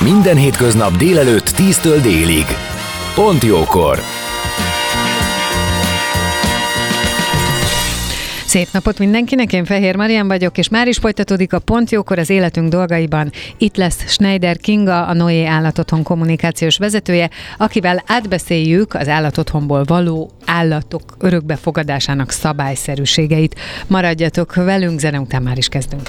Minden hétköznap délelőtt 10-től délig. Pont jókor! Szép napot mindenkinek, én Fehér Marian vagyok, és már is folytatódik a Pont Jókor az életünk dolgaiban. Itt lesz Schneider Kinga, a Noé Állatotthon kommunikációs vezetője, akivel átbeszéljük az állatotthonból való állatok örökbefogadásának szabályszerűségeit. Maradjatok velünk, zene után már is kezdünk.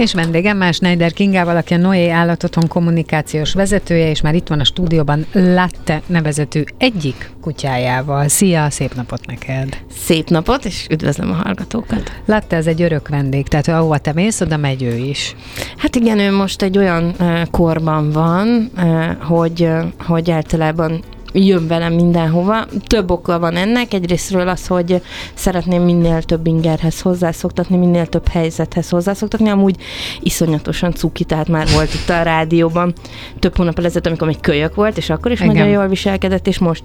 És vendégem más Schneider Kingával, aki a Noé Állatotthon kommunikációs vezetője, és már itt van a stúdióban Latte nevezetű egyik kutyájával. Szia, szép napot neked! Szép napot, és üdvözlöm a hallgatókat! Latte, ez egy örök vendég, tehát ahova te mész, oda megy ő is. Hát igen, ő most egy olyan korban van, hogy, hogy általában jön velem mindenhova. Több oka van ennek. Egyrésztről az, hogy szeretném minél több ingerhez hozzászoktatni, minél több helyzethez hozzászoktatni. Amúgy iszonyatosan cuki, tehát már volt itt a rádióban több hónap ezelőtt, amikor még kölyök volt, és akkor is Igen. nagyon jól viselkedett, és most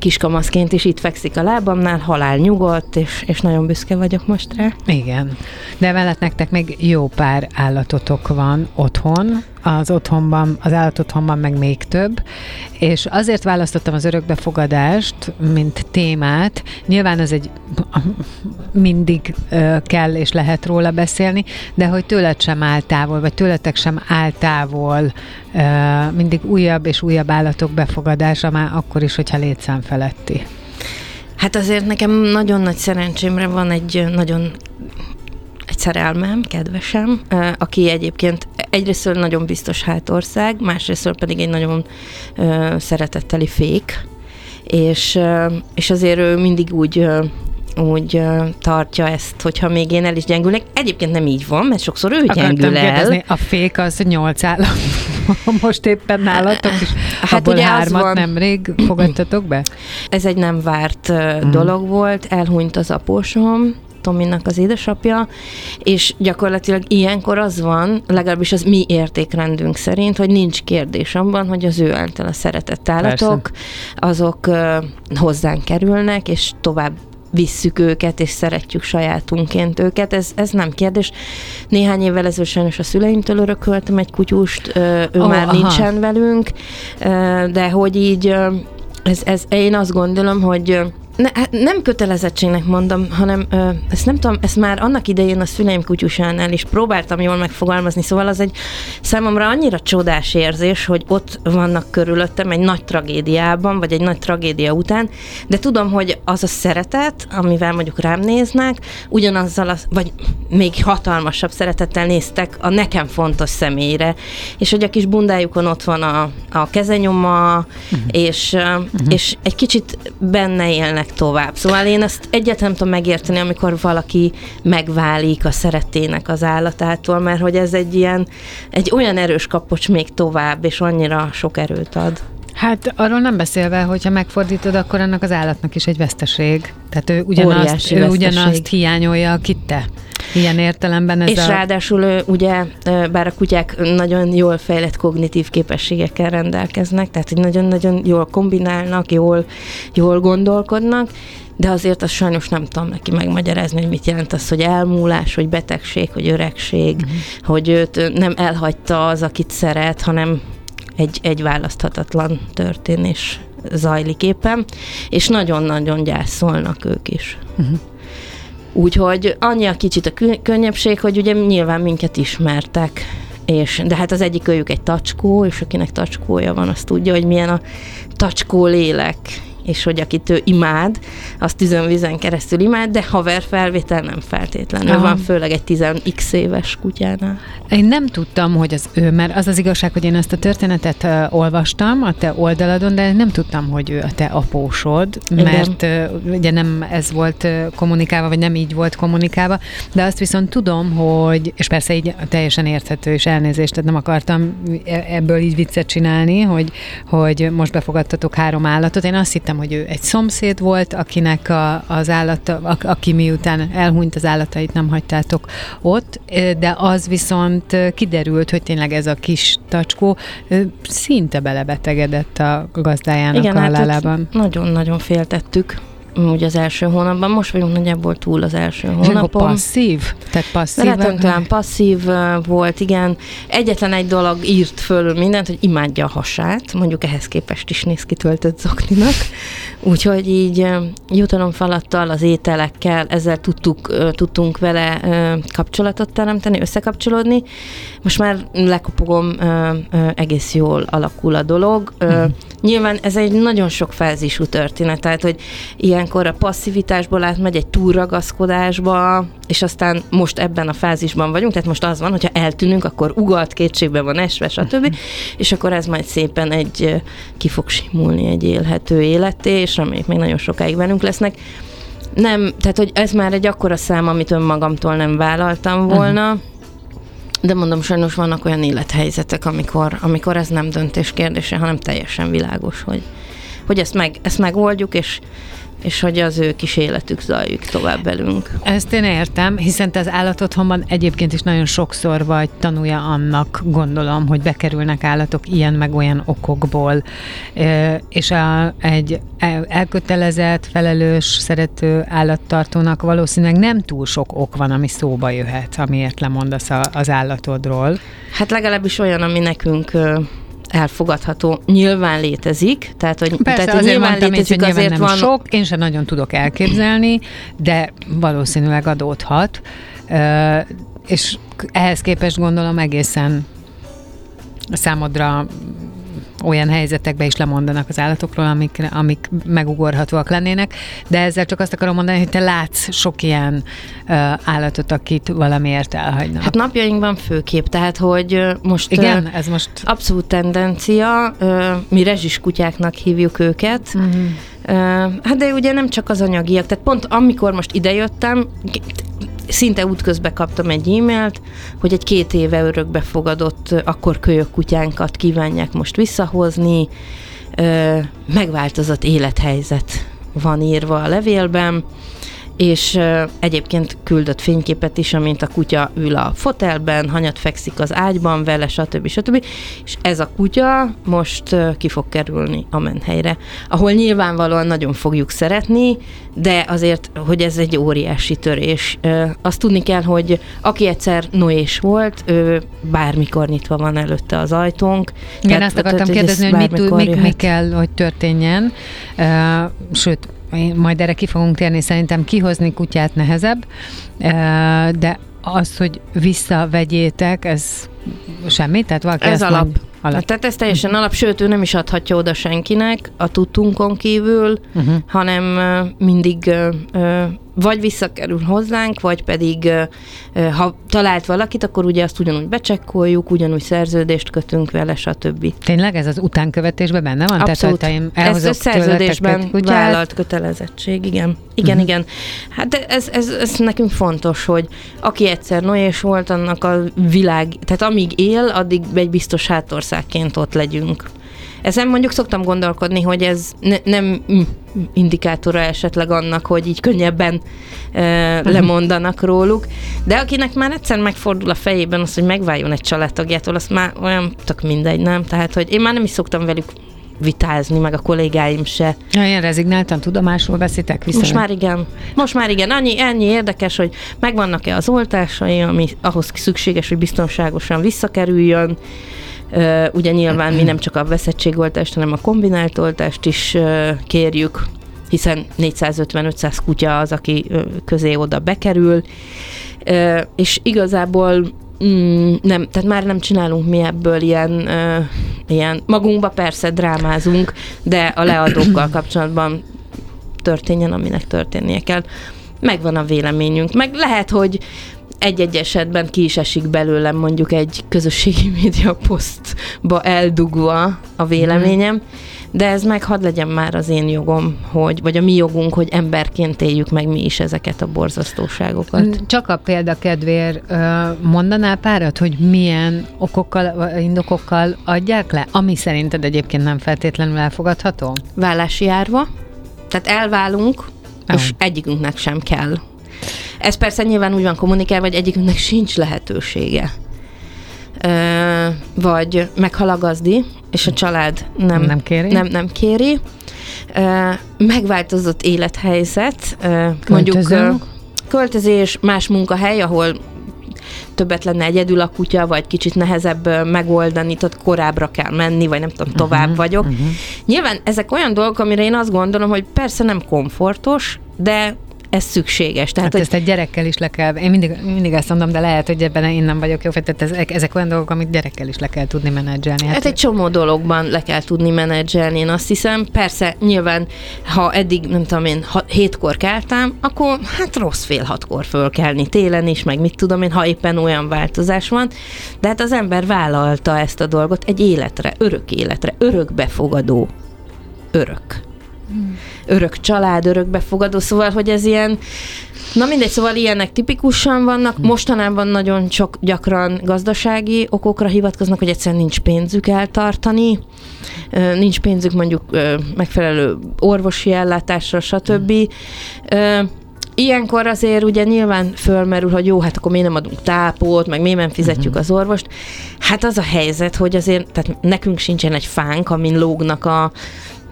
kiskamaszként is itt fekszik a lábamnál, halál nyugodt, és, és nagyon büszke vagyok most rá. Igen. De mellett nektek még jó pár állatotok van otthon, az otthonban, az állatotthonban meg még több, és azért választottam az örökbefogadást, mint témát. Nyilván ez egy mindig kell és lehet róla beszélni, de hogy tőled sem áll távol, vagy tőletek sem áll távol mindig újabb és újabb állatok befogadása, már akkor is, hogyha létszám feletti. Hát azért nekem nagyon nagy szerencsémre van egy nagyon egy szerelmem, kedvesem, aki egyébként egyrészt nagyon biztos hátország, másrészt pedig egy nagyon szeretetteli fék, és, és azért ő mindig úgy úgy tartja ezt, hogyha még én el is gyengülnek. Egyébként nem így van, mert sokszor ő Akartam gyengül el. Kérdezni, a fék az nyolc állam. Most éppen nálatok is. Hát Abból ugye hármat van, nemrég fogadtatok be? Ez egy nem várt mm. dolog volt, elhunyt az apósom, Tominak az édesapja, és gyakorlatilag ilyenkor az van, legalábbis az mi értékrendünk szerint, hogy nincs kérdés abban, hogy az ő által a szeretett állatok, Persze. azok uh, hozzánk kerülnek, és tovább visszük őket, és szeretjük sajátunként őket. Ez, ez nem kérdés. Néhány évvel ezelőtt sajnos a szüleimtől örököltem egy kutyust, ő oh, már aha. nincsen velünk, de hogy így ez, ez, én azt gondolom, hogy ne, hát nem kötelezettségnek mondom, hanem ö, ezt nem tudom, ezt már annak idején a szüleim kutyusánál is próbáltam jól megfogalmazni, szóval az egy számomra annyira csodás érzés, hogy ott vannak körülöttem egy nagy tragédiában, vagy egy nagy tragédia után, de tudom, hogy az a szeretet, amivel mondjuk rám néznek, ugyanazzal, az, vagy még hatalmasabb szeretettel néztek a nekem fontos személyre, és hogy a kis bundájukon ott van a, a kezenyoma, uh-huh. és, uh-huh. és egy kicsit benne élnek tovább. Szóval én ezt egyet nem tudom megérteni, amikor valaki megválik a szeretének az állatától, mert hogy ez egy ilyen, egy olyan erős kapocs még tovább, és annyira sok erőt ad. Hát arról nem beszélve, hogyha megfordítod, akkor annak az állatnak is egy veszteség. Tehát ő ugyanazt, ő ugyanazt hiányolja, akit te. Ilyen értelemben ez És a... ráadásul ugye, bár a kutyák nagyon jól fejlett kognitív képességekkel rendelkeznek, tehát hogy nagyon-nagyon jól kombinálnak, jól, jól gondolkodnak, de azért azt sajnos nem tudom neki megmagyarázni, hogy mit jelent az, hogy elmúlás, hogy betegség, hogy öregség, uh-huh. hogy őt nem elhagyta az, akit szeret, hanem egy, egy választhatatlan történés zajlik éppen, és nagyon-nagyon gyászolnak ők is. Uh-huh. Úgyhogy annyi a kicsit a kö- könnyebbség, hogy ugye nyilván minket ismertek. És, de hát az egyik őjük egy tacskó, és akinek tacskója van, az tudja, hogy milyen a tacskó lélek és hogy akit ő imád, azt tüzönvízen keresztül imád, de haver felvétel nem feltétlenül Aha. van, főleg egy 10x éves kutyánál. Én nem tudtam, hogy az ő, mert az az igazság, hogy én ezt a történetet uh, olvastam a te oldaladon, de nem tudtam, hogy ő a te apósod, Igen. mert uh, ugye nem ez volt uh, kommunikálva, vagy nem így volt kommunikálva, de azt viszont tudom, hogy, és persze így teljesen érthető, és elnézést, tehát nem akartam e- ebből így viccet csinálni, hogy, hogy most befogadtatok három állatot. Én azt hittem, hogy ő egy szomszéd volt, akinek a, az állata, a, aki miután elhunyt az állatait nem hagytátok ott, de az viszont kiderült, hogy tényleg ez a kis tacskó szinte belebetegedett a gazdájának Igen, a hát halálában. nagyon-nagyon féltettük úgy az első hónapban. Most vagyunk nagyjából túl az első hónapon. passzív? Tehát passzív? Rettentően passzív volt, igen. Egyetlen egy dolog írt fölül mindent, hogy imádja a hasát, mondjuk ehhez képest is néz ki töltött zokninak. Úgyhogy így jutalomfalattal, az ételekkel, ezzel tudtuk, tudtunk vele kapcsolatot teremteni, összekapcsolódni. Most már lekopogom, egész jól alakul a dolog. Ö, Nyilván ez egy nagyon sok fázisú történet, tehát hogy ilyenkor a passzivitásból átmegy egy túlragaszkodásba, és aztán most ebben a fázisban vagyunk, tehát most az van, hogyha eltűnünk, akkor ugat, kétségbe van esve, stb. és akkor ez majd szépen egy ki fog simulni egy élhető életé, és reméljük még nagyon sokáig velünk lesznek. Nem, tehát hogy ez már egy akkora szám, amit önmagamtól nem vállaltam volna, uh-huh. De mondom, sajnos vannak olyan élethelyzetek, amikor, amikor ez nem döntés kérdése, hanem teljesen világos, hogy, hogy ezt, meg, ezt megoldjuk, és, és hogy az ő kis életük zajlik tovább velünk. Ezt én értem, hiszen te az állatotthonban egyébként is nagyon sokszor vagy tanulja annak, gondolom, hogy bekerülnek állatok ilyen meg olyan okokból, és a, egy el- elkötelezett, felelős, szerető állattartónak valószínűleg nem túl sok ok van, ami szóba jöhet, amiért lemondasz a, az állatodról. Hát legalábbis olyan, ami nekünk elfogadható, nyilván létezik, tehát hogy, Persze, tehát, hogy azért nyilván mondtam, hogy létezik, nyilván azért nem van sok, én sem nagyon tudok elképzelni, de valószínűleg adódhat. És ehhez képest gondolom egészen számodra olyan helyzetekbe is lemondanak az állatokról, amik, amik megugorhatóak lennének, de ezzel csak azt akarom mondani, hogy te látsz sok ilyen ö, állatot, akit valamiért elhagynak. Hát napjainkban főképp, tehát hogy most... Igen, ö, ez most... Abszolút tendencia, ö, mi rezsiskutyáknak hívjuk őket, Uh-huh. Hát de ugye nem csak az anyagiak, tehát pont amikor most idejöttem, szinte útközben kaptam egy e-mailt, hogy egy két éve örökbe fogadott ö, akkor kölyök kutyánkat kívánják most visszahozni, megváltozott élethelyzet van írva a levélben, és egyébként küldött fényképet is, amint a kutya ül a fotelben, hanyat fekszik az ágyban vele, stb. stb. És ez a kutya most ki fog kerülni a menhelyre, ahol nyilvánvalóan nagyon fogjuk szeretni, de azért, hogy ez egy óriási törés. Azt tudni kell, hogy aki egyszer noés volt, ő bármikor nyitva van előtte az ajtónk. Igen, Tehát- ezt akartam tehát, kérdezni, hogy mit, tud- bármikor mi, mi jöhet. kell, hogy történjen. Sőt, majd erre ki fogunk térni, szerintem kihozni kutyát nehezebb, uh, de az, hogy visszavegyétek, ez semmi? Tehát valaki Ez alap. Mond, alap. Tehát ez teljesen alap, sőt, ő nem is adhatja oda senkinek a tudtunkon kívül, Uh-huh. hanem mindig vagy visszakerül hozzánk, vagy pedig ha talált valakit, akkor ugye azt ugyanúgy becsekkoljuk, ugyanúgy szerződést kötünk vele, stb. Tényleg ez az utánkövetésben benne van? Abszolút. Tehát, ha Ez a szerződésben kutyát, vállalt kötelezettség, igen. Igen, Mhm. igen. Hát ez, ez, ez nekünk fontos, hogy aki egyszer noés volt, annak a világ, tehát amíg él, addig egy biztos hátországként ott legyünk. Ezen mondjuk szoktam gondolkodni, hogy ez ne, nem indikátora esetleg annak, hogy így könnyebben e, lemondanak róluk, de akinek már egyszer megfordul a fejében az, hogy megváljon egy családtagjától, azt már olyan tök mindegy, nem? Tehát, hogy én már nem is szoktam velük vitázni, meg a kollégáim se. Ja, ilyen rezignáltan tudomásul veszitek vissza. Most már igen. Most már igen. Annyi, ennyi érdekes, hogy megvannak-e az oltásai, ami ahhoz szükséges, hogy biztonságosan visszakerüljön. Ugye nyilván mi nem csak a veszettségoltást, hanem a kombinált oltást is kérjük. hiszen 450-500 kutya az, aki közé oda bekerül, és igazából mm, nem, tehát már nem csinálunk mi ebből ilyen, ilyen, magunkba persze drámázunk, de a leadókkal kapcsolatban történjen, aminek történnie kell. Megvan a véleményünk. Meg lehet, hogy egy-egy esetben ki is esik belőlem mondjuk egy közösségi média posztba eldugva a véleményem, de ez meg hadd legyen már az én jogom, hogy, vagy a mi jogunk, hogy emberként éljük meg mi is ezeket a borzasztóságokat. Csak a példa kedvéért ö, mondanál párat, hogy milyen okokkal, indokokkal adják le, ami szerinted egyébként nem feltétlenül elfogadható? Vállási járva, tehát elválunk, és egyikünknek sem kell. Ez persze nyilván úgy van kommunikálva, hogy egyikünknek sincs lehetősége. Ö, vagy meghal a gazdi, és a család nem, Nem kéri? Nem, nem kéri. Ö, megváltozott élethelyzet, ö, mondjuk ö, költözés, más munkahely, ahol többet lenne egyedül a kutya, vagy kicsit nehezebb megoldani, tehát korábbra kell menni, vagy nem tudom, tovább uh-huh, vagyok. Uh-huh. Nyilván ezek olyan dolgok, amire én azt gondolom, hogy persze nem komfortos, de ez szükséges. Tehát, Hát hogy ezt egy gyerekkel is le kell, én mindig, mindig ezt mondom, de lehet, hogy ebben én nem vagyok jó, tehát ezek, ezek olyan dolgok, amit gyerekkel is le kell tudni menedzselni. Hát egy csomó dologban le kell tudni menedzselni, én azt hiszem. Persze, nyilván, ha eddig, nem tudom én, ha, hétkor keltem, akkor hát rossz fél hatkor fölkelni télen is, meg mit tudom én, ha éppen olyan változás van. De hát az ember vállalta ezt a dolgot egy életre, örök életre, örök befogadó. Örök. Család, örök befogadó, szóval, hogy ez ilyen, Na mindegy, szóval ilyenek tipikusan vannak. Mostanában nagyon sok gyakran gazdasági okokra hivatkoznak, hogy egyszerűen nincs pénzük eltartani, nincs pénzük mondjuk megfelelő orvosi ellátásra, stb. Ö, Ilyenkor azért ugye nyilván fölmerül, hogy jó, hát akkor miért nem adunk tápot, meg miért nem fizetjük az orvost. Hát az a helyzet, hogy azért, tehát nekünk sincsen egy fánk, amin lógnak a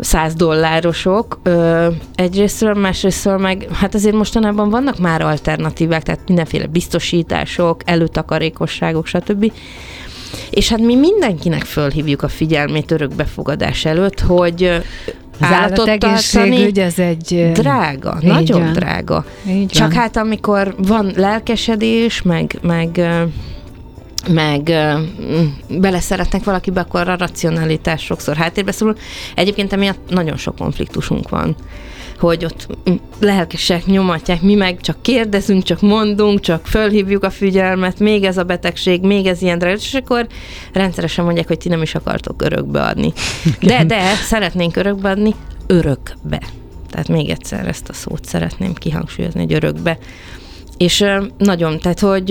száz dollárosok ö, egyrésztről, másrésztről meg, hát azért mostanában vannak már alternatívák, tehát mindenféle biztosítások, előtakarékosságok, stb. És hát mi mindenkinek fölhívjuk a figyelmét örökbefogadás előtt, hogy Az állatot tartani ez egy... drága, így nagyon van. drága. Így Csak van. hát amikor van lelkesedés, meg, meg, meg beleszeretnek valakibe, akkor a racionalitás sokszor háttérbe szorul. Egyébként emiatt nagyon sok konfliktusunk van hogy ott lelkesek nyomatják, mi meg csak kérdezünk, csak mondunk, csak fölhívjuk a figyelmet, még ez a betegség, még ez ilyen drága, és akkor rendszeresen mondják, hogy ti nem is akartok örökbe adni. De, de szeretnénk örökbe adni, örökbe. Tehát még egyszer ezt a szót szeretném kihangsúlyozni, hogy örökbe. És nagyon, tehát hogy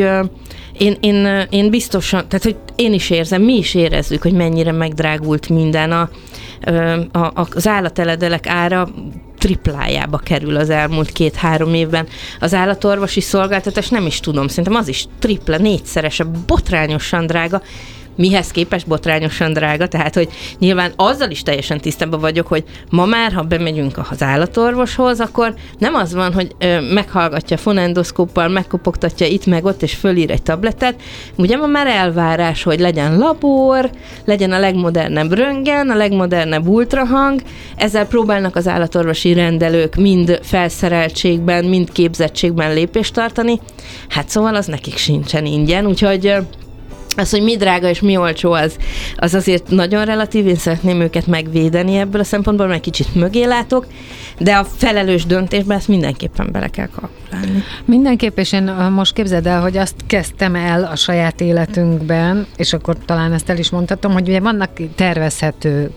én, én, én biztosan, tehát hogy én is érzem, mi is érezzük, hogy mennyire megdrágult minden. A, a, az állateledelek ára triplájába kerül az elmúlt két-három évben. Az állatorvosi szolgáltatás nem is tudom, szerintem az is tripla, négyszerese, botrányosan drága, mihez képest botrányosan drága, tehát hogy nyilván azzal is teljesen tisztában vagyok, hogy ma már, ha bemegyünk az állatorvoshoz, akkor nem az van, hogy ö, meghallgatja fonendoszkóppal, megkopogtatja itt meg ott, és fölír egy tabletet. Ugye ma már elvárás, hogy legyen labor, legyen a legmodernebb röntgen, a legmodernebb ultrahang, ezzel próbálnak az állatorvosi rendelők mind felszereltségben, mind képzettségben lépést tartani. Hát szóval az nekik sincsen ingyen, úgyhogy az, hogy mi drága és mi olcsó, az, az azért nagyon relatív, én szeretném őket megvédeni ebből a szempontból, mert kicsit mögé látok, de a felelős döntésbe ezt mindenképpen bele kell kalkulálni. Mindenképp, és én most képzeld el, hogy azt kezdtem el a saját életünkben, és akkor talán ezt el is mondhatom, hogy ugye vannak tervezhető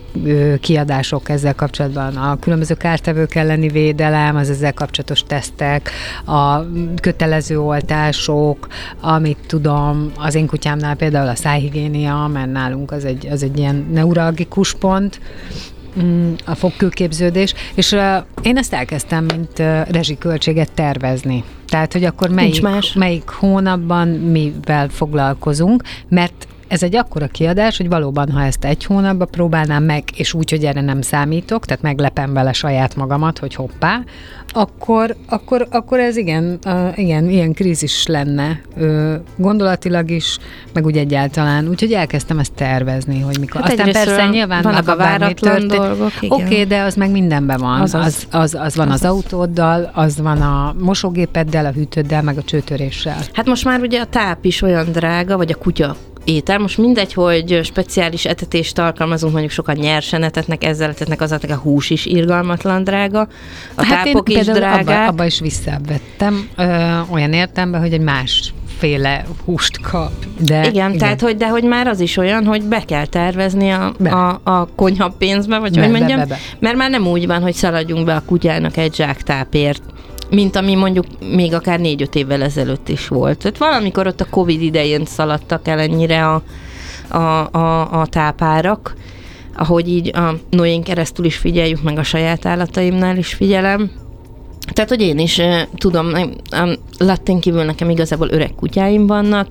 kiadások ezzel kapcsolatban, a különböző kártevők elleni védelem, az ezzel kapcsolatos tesztek, a kötelező oltások, amit tudom, az én kutyámnál például a szájhigiénia, mert nálunk az egy, az egy ilyen neuralgikus pont, a fogkőképződés, és én ezt elkezdtem, mint rezsiköltséget tervezni. Tehát, hogy akkor melyik, melyik hónapban mivel foglalkozunk, mert ez egy akkora kiadás, hogy valóban, ha ezt egy hónapban próbálnám meg, és úgy, hogy erre nem számítok, tehát meglepem vele saját magamat, hogy hoppá, akkor, akkor, akkor ez igen, uh, igen, ilyen krízis lenne gondolatilag is, meg úgy egyáltalán. Úgyhogy elkezdtem ezt tervezni, hogy mikor. Hát Aztán persze nyilván vannak a váratlan dolgok. Oké, okay, de az meg mindenben van. Az, az, az, az, az van az, az autóddal, az van a mosógépeddel, a hűtőddel, meg a csőtöréssel. Hát most már ugye a táp is olyan drága, vagy a kutya étel. Most mindegy, hogy speciális etetést alkalmazunk, mondjuk sokan nyersen etetnek, ezzel etetnek, az a hús is irgalmatlan drága, a hát tápok én is drágák. Abba, abba is visszavettem, ö, olyan értemben, hogy egy más féle húst kap. De, igen, igen, tehát hogy, de hogy már az is olyan, hogy be kell tervezni a, be. a, a konyha pénzbe, vagy be, hogy mondjam, be, be, be. mert már nem úgy van, hogy szaladjunk be a kutyának egy zsák tápért mint ami mondjuk még akár négy-öt évvel ezelőtt is volt. Tehát valamikor ott a Covid idején szaladtak el ennyire a, a, a, a tápárak, ahogy így a Noén keresztül is figyeljük, meg a saját állataimnál is figyelem. Tehát, hogy én is uh, tudom, a latin kívül nekem igazából öreg kutyáim vannak.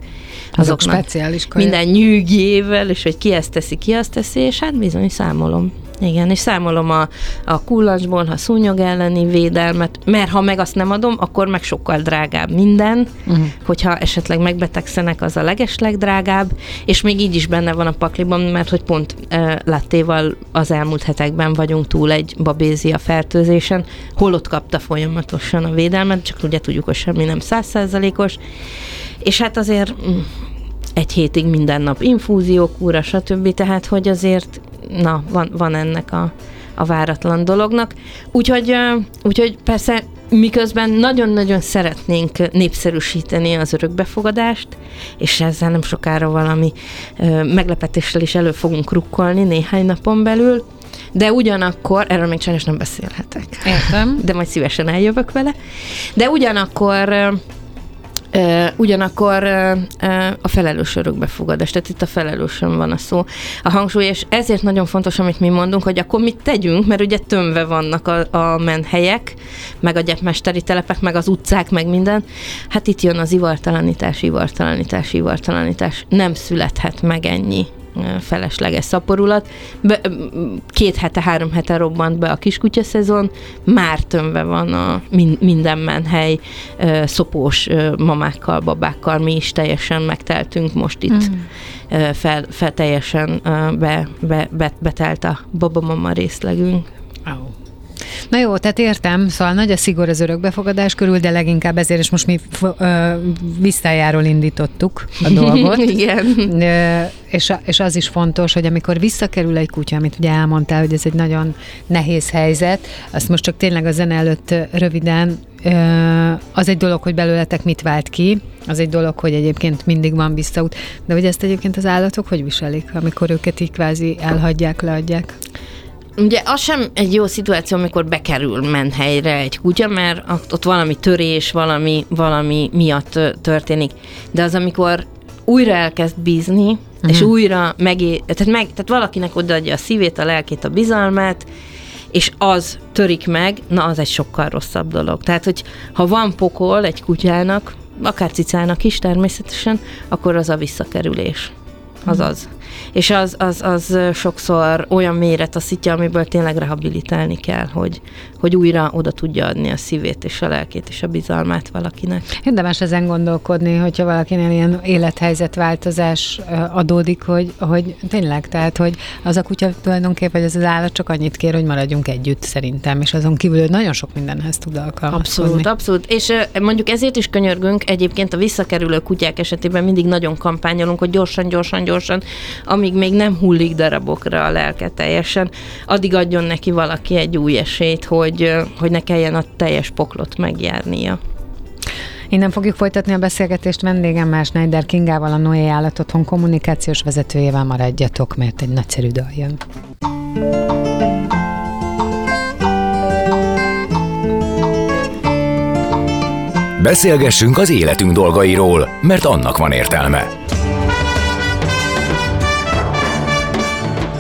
Azok speciális kaja. Minden nyűgjével, és hogy ki ezt teszi, ki azt teszi, és hát bizony számolom. Igen, és számolom a, a kullancsból, ha szúnyog elleni védelmet, mert ha meg azt nem adom, akkor meg sokkal drágább minden, uh-huh. hogyha esetleg megbetegszenek, az a legesleg drágább, és még így is benne van a pakliban, mert hogy pont e, Lattéval az elmúlt hetekben vagyunk túl egy babézia fertőzésen, holott kapta folyamatosan a védelmet, csak ugye tudjuk, hogy semmi nem százszerzalékos, és hát azért mm, egy hétig minden nap infúziók, úra, stb. Tehát, hogy azért na, van, van ennek a, a váratlan dolognak. Úgyhogy, úgyhogy persze miközben nagyon-nagyon szeretnénk népszerűsíteni az örökbefogadást, és ezzel nem sokára valami meglepetéssel is elő fogunk rukkolni néhány napon belül, de ugyanakkor, erről még sajnos nem beszélhetek. Értem. De majd szívesen eljövök vele. De ugyanakkor ugyanakkor a felelős örökbefogadás, tehát itt a felelősön van a szó, a hangsúly, és ezért nagyon fontos, amit mi mondunk, hogy akkor mit tegyünk, mert ugye tömve vannak a, a menhelyek, meg a gyepmesteri telepek, meg az utcák, meg minden. Hát itt jön az ivartalanítás, ivartalanítás, ivartalanítás. Nem születhet meg ennyi felesleges szaporulat. Be, két hete, három hete robbant be a kiskutya szezon, már tömve van a minden menhely, szopós mamákkal, babákkal, mi is teljesen megteltünk most itt. Mm. Fel, fel teljesen be, be, be, betelt a babamama részlegünk. Oh. Na jó, tehát értem, szóval nagy a szigor az örökbefogadás körül, de leginkább ezért is most mi ö, visszajáról indítottuk a dolgot. Igen. Ö, és, és az is fontos, hogy amikor visszakerül egy kutya, amit ugye elmondtál, hogy ez egy nagyon nehéz helyzet, azt most csak tényleg a zene előtt röviden, az egy dolog, hogy belőletek mit vált ki, az egy dolog, hogy egyébként mindig van visszaút, de hogy ezt egyébként az állatok hogy viselik, amikor őket így kvázi elhagyják, leadják? Ugye az sem egy jó szituáció, amikor bekerül menhelyre egy kutya, mert ott valami törés, valami, valami miatt történik. De az, amikor újra elkezd bízni, uh-huh. és újra megé... Tehát, meg, tehát valakinek odaadja a szívét, a lelkét, a bizalmát, és az törik meg, na az egy sokkal rosszabb dolog. Tehát, hogy ha van pokol egy kutyának, akár cicának is természetesen, akkor az a visszakerülés. Az az és az, az, az sokszor olyan mélyre taszítja, amiből tényleg rehabilitálni kell, hogy, hogy újra oda tudja adni a szívét és a lelkét és a bizalmát valakinek. Érdemes ezen gondolkodni, hogyha valakinél ilyen élethelyzetváltozás adódik, hogy, hogy tényleg, tehát, hogy az a kutya tulajdonképpen, vagy az az állat csak annyit kér, hogy maradjunk együtt szerintem, és azon kívül nagyon sok mindenhez tud alkalmazkodni. Abszolút, abszolút. És mondjuk ezért is könyörgünk egyébként a visszakerülő kutyák esetében mindig nagyon kampányolunk, hogy gyorsan, gyorsan, gyorsan, amíg még nem hullik darabokra a lelke teljesen, addig adjon neki valaki egy új esélyt, hogy, hogy ne kelljen a teljes poklot megjárnia. Innen fogjuk folytatni a beszélgetést vendégemmel, Schneider Kingával, a Noé Állatotthon kommunikációs vezetőjével maradjatok, mert egy nagyszerű dal jön. Beszélgessünk az életünk dolgairól, mert annak van értelme.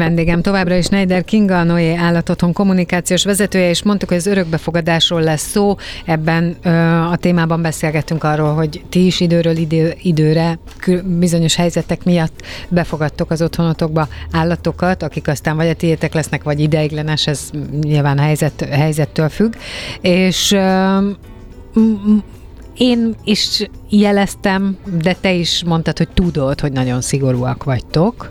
Vendégem továbbra is Neider Kinga, a Noé állatotthon kommunikációs vezetője, és mondtuk, hogy az örökbefogadásról lesz szó. Ebben ö, a témában beszélgettünk arról, hogy ti is időről idő, időre bizonyos helyzetek miatt befogadtok az otthonotokba állatokat, akik aztán vagy a tiétek lesznek, vagy ideiglenes, ez nyilván helyzet, helyzettől függ. És ö, én is jeleztem, de te is mondtad, hogy tudod, hogy nagyon szigorúak vagytok,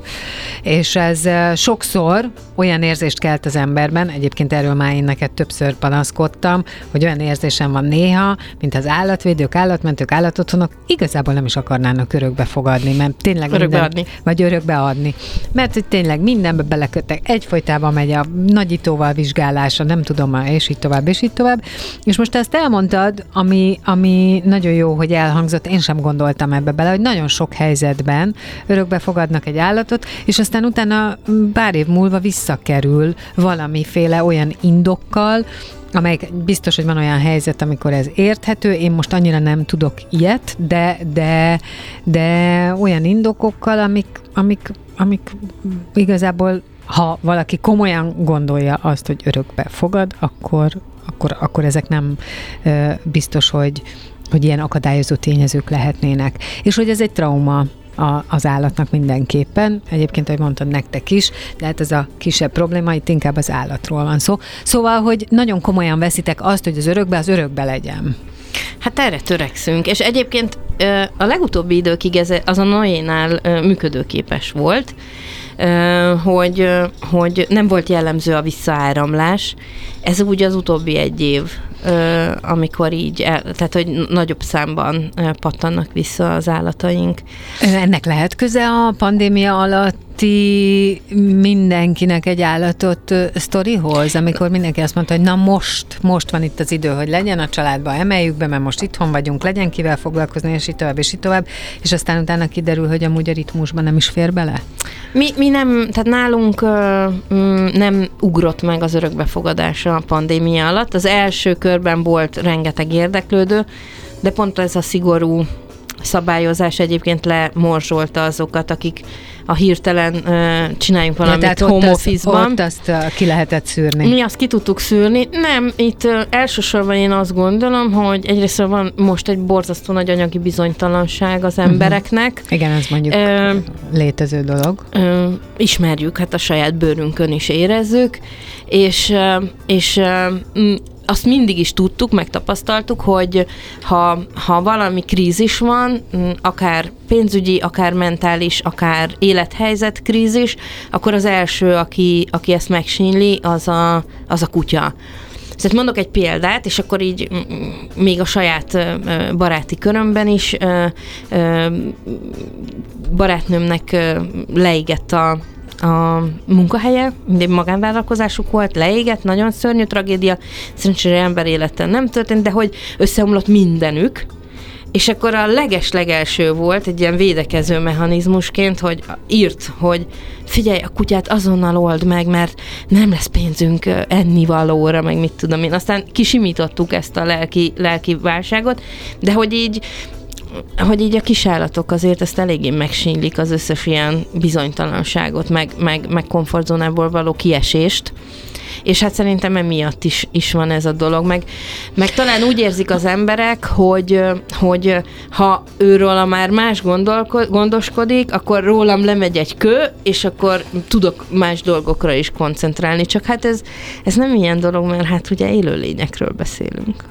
és ez sokszor olyan érzést kelt az emberben, egyébként erről már én neked többször panaszkodtam, hogy olyan érzésem van néha, mint az állatvédők, állatmentők, állatotthonok igazából nem is akarnának örökbe fogadni, mert tényleg örökbe minden, adni. Vagy örökbe adni. Mert hogy tényleg mindenbe beleköttek, egyfolytában megy a nagyítóval vizsgálása, nem tudom és így tovább, és így tovább. És most ezt elmondtad, ami, ami nagyon jó, hogy elhangzott, én sem gondoltam ebbe bele, hogy nagyon sok helyzetben örökbe fogadnak egy állatot, és aztán utána pár év múlva visszakerül valamiféle olyan indokkal, amelyik biztos, hogy van olyan helyzet, amikor ez érthető, én most annyira nem tudok ilyet, de, de, de olyan indokokkal, amik, amik, amik igazából ha valaki komolyan gondolja azt, hogy örökbe fogad, akkor, akkor, akkor ezek nem biztos, hogy, hogy ilyen akadályozó tényezők lehetnének. És hogy ez egy trauma a, az állatnak mindenképpen. Egyébként, ahogy mondtad, nektek is, de hát ez a kisebb probléma, itt inkább az állatról van szó. Szóval, hogy nagyon komolyan veszitek azt, hogy az örökbe az örökbe legyen. Hát erre törekszünk, és egyébként a legutóbbi időkig ez az a Noénál működőképes volt, hogy, hogy nem volt jellemző a visszaáramlás. Ez úgy az utóbbi egy év, amikor így, el, tehát hogy nagyobb számban pattannak vissza az állataink. Ennek lehet köze a pandémia alatt ti mindenkinek egy állatot sztorihoz, amikor mindenki azt mondta, hogy na most, most van itt az idő, hogy legyen a családba, emeljük be, mert most itthon vagyunk, legyen kivel foglalkozni, és így tovább, és így tovább, és aztán utána kiderül, hogy amúgy a ritmusban nem is fér bele? Mi, mi nem, tehát nálunk uh, nem ugrott meg az örökbefogadása a pandémia alatt. Az első körben volt rengeteg érdeklődő, de pont ez a szigorú szabályozás egyébként lemorzsolta azokat, akik a hirtelen csináljunk valamit ja, home office-ban. Ott azt ki lehetett szűrni. Mi azt ki tudtuk szűrni. Nem, itt elsősorban én azt gondolom, hogy egyrészt van most egy borzasztó nagy anyagi bizonytalanság az mhm. embereknek. Uh-huh. Igen, ez mondjuk uh, létező dolog. Uh, ismerjük, hát a saját bőrünkön is érezzük, és, és azt mindig is tudtuk, megtapasztaltuk, hogy ha, ha valami krízis van, akár pénzügyi, akár mentális, akár élethelyzet krízis, akkor az első, aki, aki ezt megsínli, az a, az a kutya. Tehát mondok egy példát, és akkor így még a saját baráti körömben is barátnőmnek leégett a, a munkahelye, mindig magánvállalkozásuk volt, leégett, nagyon szörnyű tragédia, szerencsére ember életen nem történt, de hogy összeomlott mindenük, és akkor a leges-legelső volt egy ilyen védekező mechanizmusként, hogy írt, hogy figyelj, a kutyát azonnal old meg, mert nem lesz pénzünk ennivalóra, meg mit tudom én. Aztán kisimítottuk ezt a lelki, lelki válságot, de hogy így hogy így a kisállatok azért ezt eléggé megsínylik az összes ilyen bizonytalanságot, meg, meg, meg komfortzónából való kiesést. És hát szerintem emiatt is, is van ez a dolog, meg, meg talán úgy érzik az emberek, hogy, hogy ha őről a már más gondoskodik, akkor rólam lemegy egy kő, és akkor tudok más dolgokra is koncentrálni, csak hát ez, ez nem ilyen dolog, mert hát ugye élőlényekről beszélünk.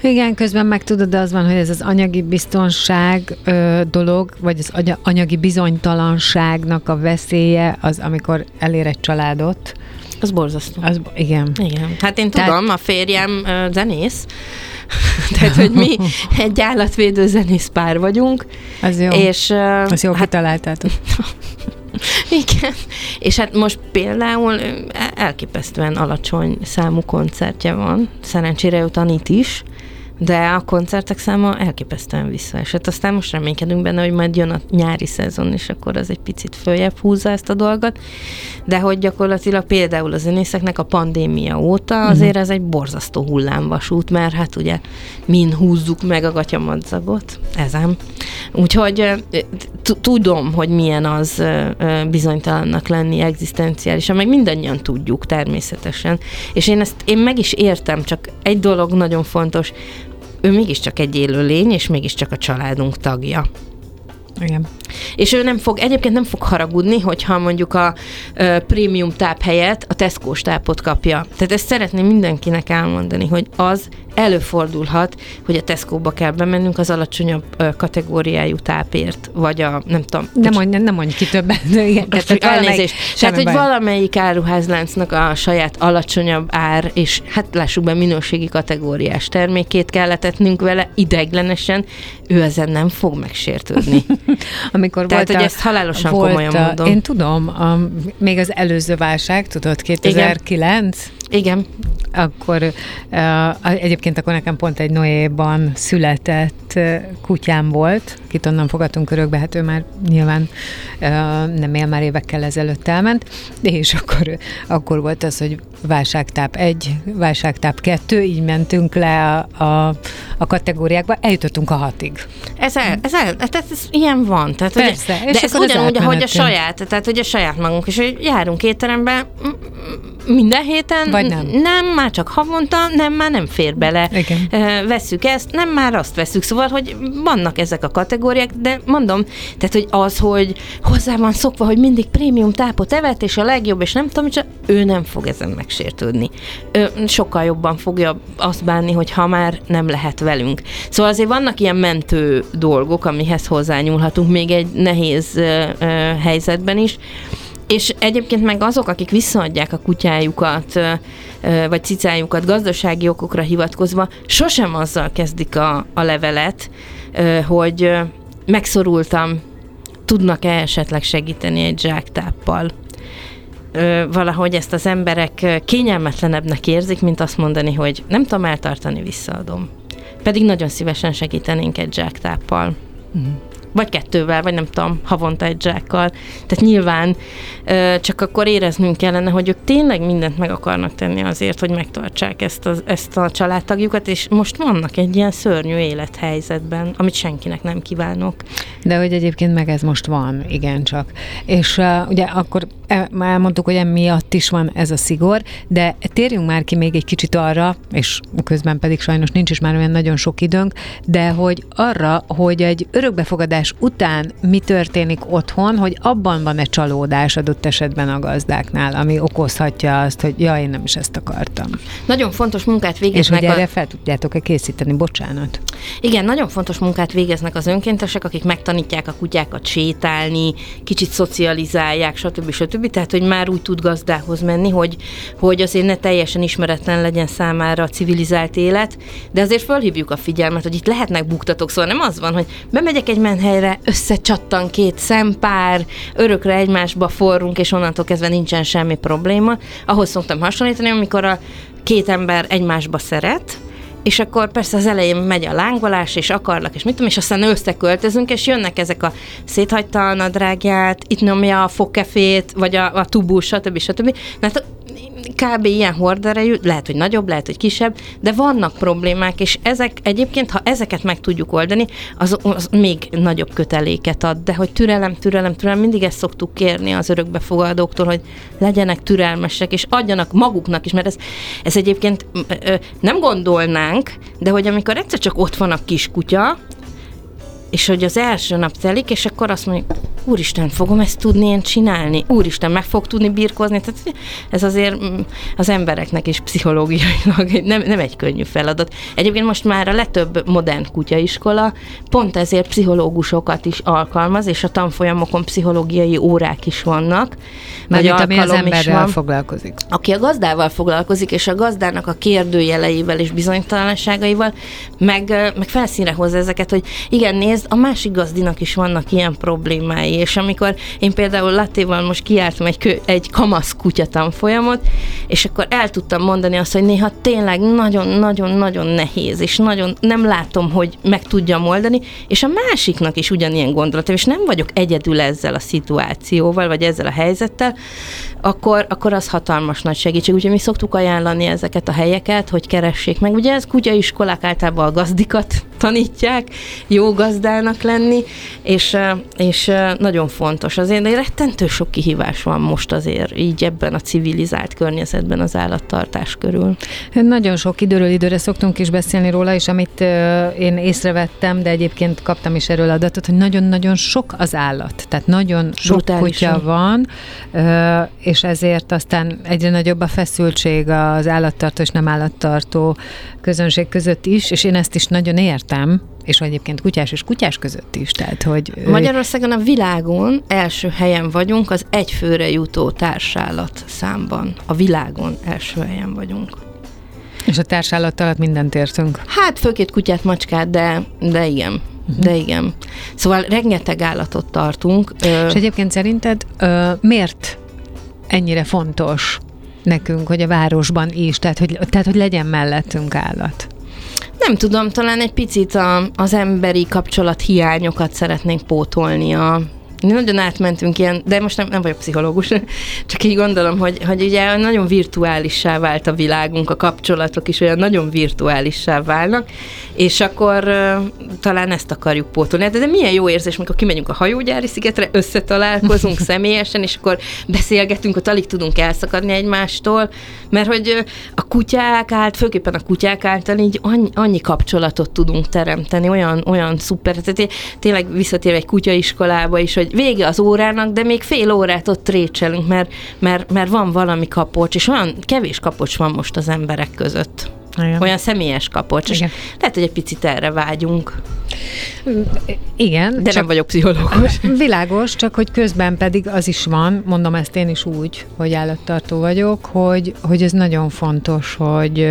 Igen, közben meg tudod, de az van, hogy ez az anyagi biztonság ö, dolog, vagy az anyagi bizonytalanságnak a veszélye az, amikor elér egy családot. Az borzasztó. Az, igen. Igen. Hát én tudom, Tehát... a férjem ö, zenész, Tehát, hogy mi egy állatvédő zenész pár vagyunk. Az jó. És, Az jó hát, kitaláltátok. Igen, és hát most például elképesztően alacsony számú koncertje van, szerencsére ő tanít is, de a koncertek száma elképesztően visszaesett. Aztán most reménykedünk benne, hogy majd jön a nyári szezon, és akkor az egy picit följebb húzza ezt a dolgot, de hogy gyakorlatilag például a zenészeknek a pandémia óta azért ez egy borzasztó hullámvasút, mert hát ugye min húzzuk meg a gatyamadzagot, ezem. Úgyhogy tudom, hogy milyen az bizonytalannak lenni egzisztenciálisan, meg mindannyian tudjuk természetesen. És én ezt én meg is értem, csak egy dolog nagyon fontos, ő mégiscsak egy élő lény, és mégiscsak a családunk tagja. Igen. És ő nem fog, egyébként nem fog haragudni, hogyha mondjuk a ö, prémium táp helyett a tesco tápot kapja. Tehát ezt szeretném mindenkinek elmondani, hogy az előfordulhat, hogy a Tesco-ba kell bemennünk az alacsonyabb ö, kategóriájú tápért, vagy a, nem tudom. Nem mondj, nem mondj ki többet. Igen, tehát, elnézést. Tehát, hogy baj. valamelyik áruházláncnak a saját alacsonyabb ár, és hát lássuk be minőségi kategóriás termékét kell letetnünk vele ideglenesen, ő ezen nem fog megsértődni. Amikor Tehát, volt hogy a, ezt halálosan volt komolyan a, mondom. Én tudom, a, még az előző válság, tudod, 2009, Igen. Akkor uh, egyébként akkor nekem pont egy Noéban született uh, kutyám volt, kit onnan fogadtunk örökbe, hát ő már nyilván uh, nem él, már évekkel ezelőtt elment, és akkor, akkor volt az, hogy válságtáp 1, válságtáp 2, így mentünk le a, a, a kategóriákba, eljutottunk a hatig. Ez, el, ez, el, tehát ez ilyen van. Tehát, Persze, és de ez akkor az ugyanúgy, ahogy a saját, tehát hogy a saját magunk is, hogy járunk étterembe m- m- minden héten, Vagy nem. nem, már csak havonta, nem, már nem fér bele. Igen. Vesszük ezt, nem már azt veszük. Szóval, hogy vannak ezek a kategóriák, de mondom, tehát, hogy az, hogy hozzá van szokva, hogy mindig prémium tápot evett, és a legjobb, és nem tudom, csak ő nem fog ezen megsértődni. Ő sokkal jobban fogja azt bánni, hogy ha már nem lehet velünk. Szóval azért vannak ilyen mentő dolgok, amihez hozzányúlhatunk még egy nehéz helyzetben is. És egyébként meg azok, akik visszaadják a kutyájukat, vagy cicájukat gazdasági okokra hivatkozva, sosem azzal kezdik a, a levelet, hogy megszorultam, tudnak-e esetleg segíteni egy zsáktáppal. Valahogy ezt az emberek kényelmetlenebbnek érzik, mint azt mondani, hogy nem tudom eltartani, visszaadom. Pedig nagyon szívesen segítenénk egy zsáktáppal. Vagy kettővel, vagy nem tudom, havonta egy zsákkal. Tehát nyilván csak akkor éreznünk kellene, hogy ők tényleg mindent meg akarnak tenni azért, hogy megtartsák ezt a, ezt a családtagjukat, és most vannak egy ilyen szörnyű élethelyzetben, amit senkinek nem kívánok. De hogy egyébként meg ez most van, igencsak. És uh, ugye akkor e, már elmondtuk, hogy emiatt is van ez a szigor, de térjünk már ki még egy kicsit arra, és közben pedig sajnos nincs is már olyan nagyon sok időnk, de hogy arra, hogy egy örökbefogadás után mi történik otthon, hogy abban van-e csalódás adott esetben a gazdáknál, ami okozhatja azt, hogy jaj, én nem is ezt akartam. Nagyon fontos munkát És végeznek hogy a... erre fel tudjátok-e készíteni, bocsánat. Igen, nagyon fontos munkát végeznek az önkéntesek, akik megtanítják a kutyákat sétálni, kicsit szocializálják, stb. stb. Tehát, hogy már úgy tud gazdához menni, hogy, hogy azért ne teljesen ismeretlen legyen számára a civilizált élet, de azért fölhívjuk a figyelmet, hogy itt lehetnek buktatók, szóval nem az van, hogy bemegyek egy menhelyre, összecsattan két szempár, örökre egymásba forrunk, és onnantól kezdve nincsen semmi probléma. Ahhoz szoktam hasonlítani, amikor a két ember egymásba szeret, és akkor persze az elején megy a lángolás, és akarlak, és mit tudom, és aztán összeköltözünk, és jönnek ezek a széthagyta a nadrágját, itt nyomja a fogkefét, vagy a, a tubus, stb. stb. Hát kb. ilyen horderejű, lehet, hogy nagyobb, lehet, hogy kisebb, de vannak problémák, és ezek egyébként, ha ezeket meg tudjuk oldani, az, az még nagyobb köteléket ad, de hogy türelem, türelem, türelem, mindig ezt szoktuk kérni az örökbefogadóktól, hogy legyenek türelmesek, és adjanak maguknak is, mert ez, ez egyébként ö, ö, nem gondolnánk, de hogy amikor egyszer csak ott van a kiskutya, és hogy az első nap telik, és akkor azt mondjuk, úristen, fogom ezt tudni én csinálni? Úristen, meg fog tudni birkózni? Tehát ez azért mm, az embereknek is pszichológiailag nem, nem egy könnyű feladat. Egyébként most már a legtöbb modern kutyaiskola pont ezért pszichológusokat is alkalmaz, és a tanfolyamokon pszichológiai órák is vannak. Mármint ami az emberrel van foglalkozik. aki a gazdával foglalkozik, és a gazdának a kérdőjeleivel és bizonytalanságaival, meg, meg felszínre hozza ezeket, hogy igen, nézd ez a másik gazdinak is vannak ilyen problémái, és amikor én például Lattéval most kiártam egy, kö, egy kamasz kutyatanfolyamot, és akkor el tudtam mondani azt, hogy néha tényleg nagyon-nagyon-nagyon nehéz, és nagyon nem látom, hogy meg tudjam oldani, és a másiknak is ugyanilyen gondolatom, és nem vagyok egyedül ezzel a szituációval, vagy ezzel a helyzettel, akkor, akkor az hatalmas nagy segítség. Úgyhogy mi szoktuk ajánlani ezeket a helyeket, hogy keressék meg. Ugye ez kutyaiskolák általában a gazdikat tanítják, jó gazdának lenni, és, és nagyon fontos azért, de rettentő sok kihívás van most azért így ebben a civilizált környezetben az állattartás körül. Nagyon sok időről időre szoktunk is beszélni róla, és amit én észrevettem, de egyébként kaptam is erről adatot, hogy nagyon-nagyon sok az állat. Tehát nagyon sok Brutálisan. kutya van, és ezért aztán egyre nagyobb a feszültség az állattartó és nem állattartó közönség között is, és én ezt is nagyon értem, és egyébként kutyás és kutyás között is. Tehát, hogy Magyarországon a világon első helyen vagyunk az egyfőre jutó társállat számban. A világon első helyen vagyunk. És a társállat alatt mindent értünk? Hát főként kutyát, macskát, de, de igen. Uh-huh. De igen. Szóval rengeteg állatot tartunk. És egyébként szerinted miért ennyire fontos nekünk, hogy a városban is, tehát hogy, tehát, hogy legyen mellettünk állat? Nem tudom, talán egy picit a, az emberi kapcsolat hiányokat szeretnénk pótolni a, nagyon átmentünk ilyen, de most nem, nem vagyok pszichológus, csak így gondolom, hogy, hogy ugye nagyon virtuálissá vált a világunk, a kapcsolatok is olyan nagyon virtuálissá válnak, és akkor talán ezt akarjuk pótolni. De, de milyen jó érzés, amikor kimegyünk a hajógyári szigetre, összetalálkozunk személyesen, és akkor beszélgetünk, ott alig tudunk elszakadni egymástól, mert hogy a kutyák állt, főképpen a kutyák által így annyi, annyi kapcsolatot tudunk teremteni, olyan, olyan szuper, tehát tényleg visszatérve egy kutyaiskolába is, hogy vége az órának, de még fél órát ott trécselünk, mert, mert, mert van valami kapocs, és olyan kevés kapocs van most az emberek között. Igen. Olyan személyes kapocs, Igen. lehet, hogy egy picit erre vágyunk. Igen. De nem vagyok pszichológus. Világos, csak hogy közben pedig az is van, mondom ezt én is úgy, hogy állattartó vagyok, hogy, hogy ez nagyon fontos, hogy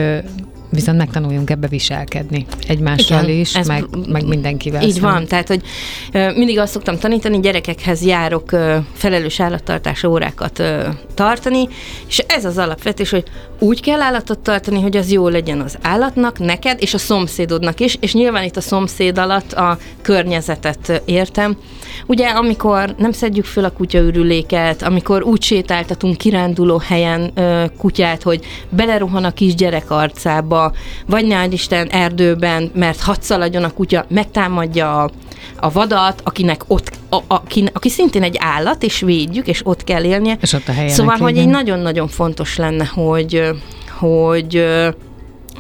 viszont megtanuljunk ebbe viselkedni egymással Igen, is, meg, meg mindenkivel. Így szemben. van, tehát, hogy mindig azt szoktam tanítani, gyerekekhez járok felelős állattartás órákat tartani, és ez az alapvetés, hogy úgy kell állatot tartani, hogy az jó legyen az állatnak, neked és a szomszédodnak is, és nyilván itt a szomszéd alatt a környezetet értem. Ugye, amikor nem szedjük föl a kutyaürüléket, amikor úgy sétáltatunk kiránduló helyen kutyát, hogy belerohan a kisgyerek arcába, vagy ne Isten erdőben, mert hadd szaladjon a kutya, megtámadja a, a vadat, akinek ott, a, a, aki, aki szintén egy állat, és védjük, és ott kell élnie. És ott a helyen. Szóval, hogy egy nagyon-nagyon fontos lenne, hogy, hogy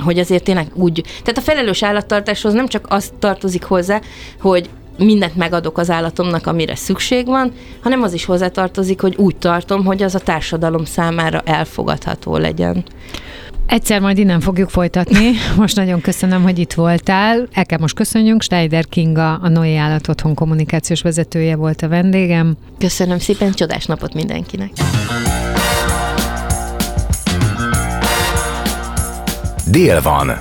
hogy azért tényleg úgy, tehát a felelős állattartáshoz nem csak az tartozik hozzá, hogy mindent megadok az állatomnak, amire szükség van, hanem az is hozzátartozik, hogy úgy tartom, hogy az a társadalom számára elfogadható legyen. Egyszer majd innen fogjuk folytatni. Most nagyon köszönöm, hogy itt voltál. El kell most köszönjünk. Steider Kinga, a Noé Állat Otthon kommunikációs vezetője volt a vendégem. Köszönöm szépen, csodás napot mindenkinek. Dél van.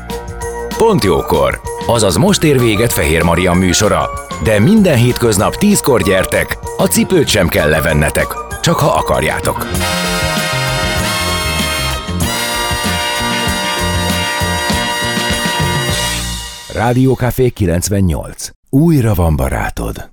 Pont jókor. Azaz most ér véget Fehér Maria műsora. De minden hétköznap tízkor gyertek, a cipőt sem kell levennetek, csak ha akarjátok. Rádiókafé 98. Újra van barátod.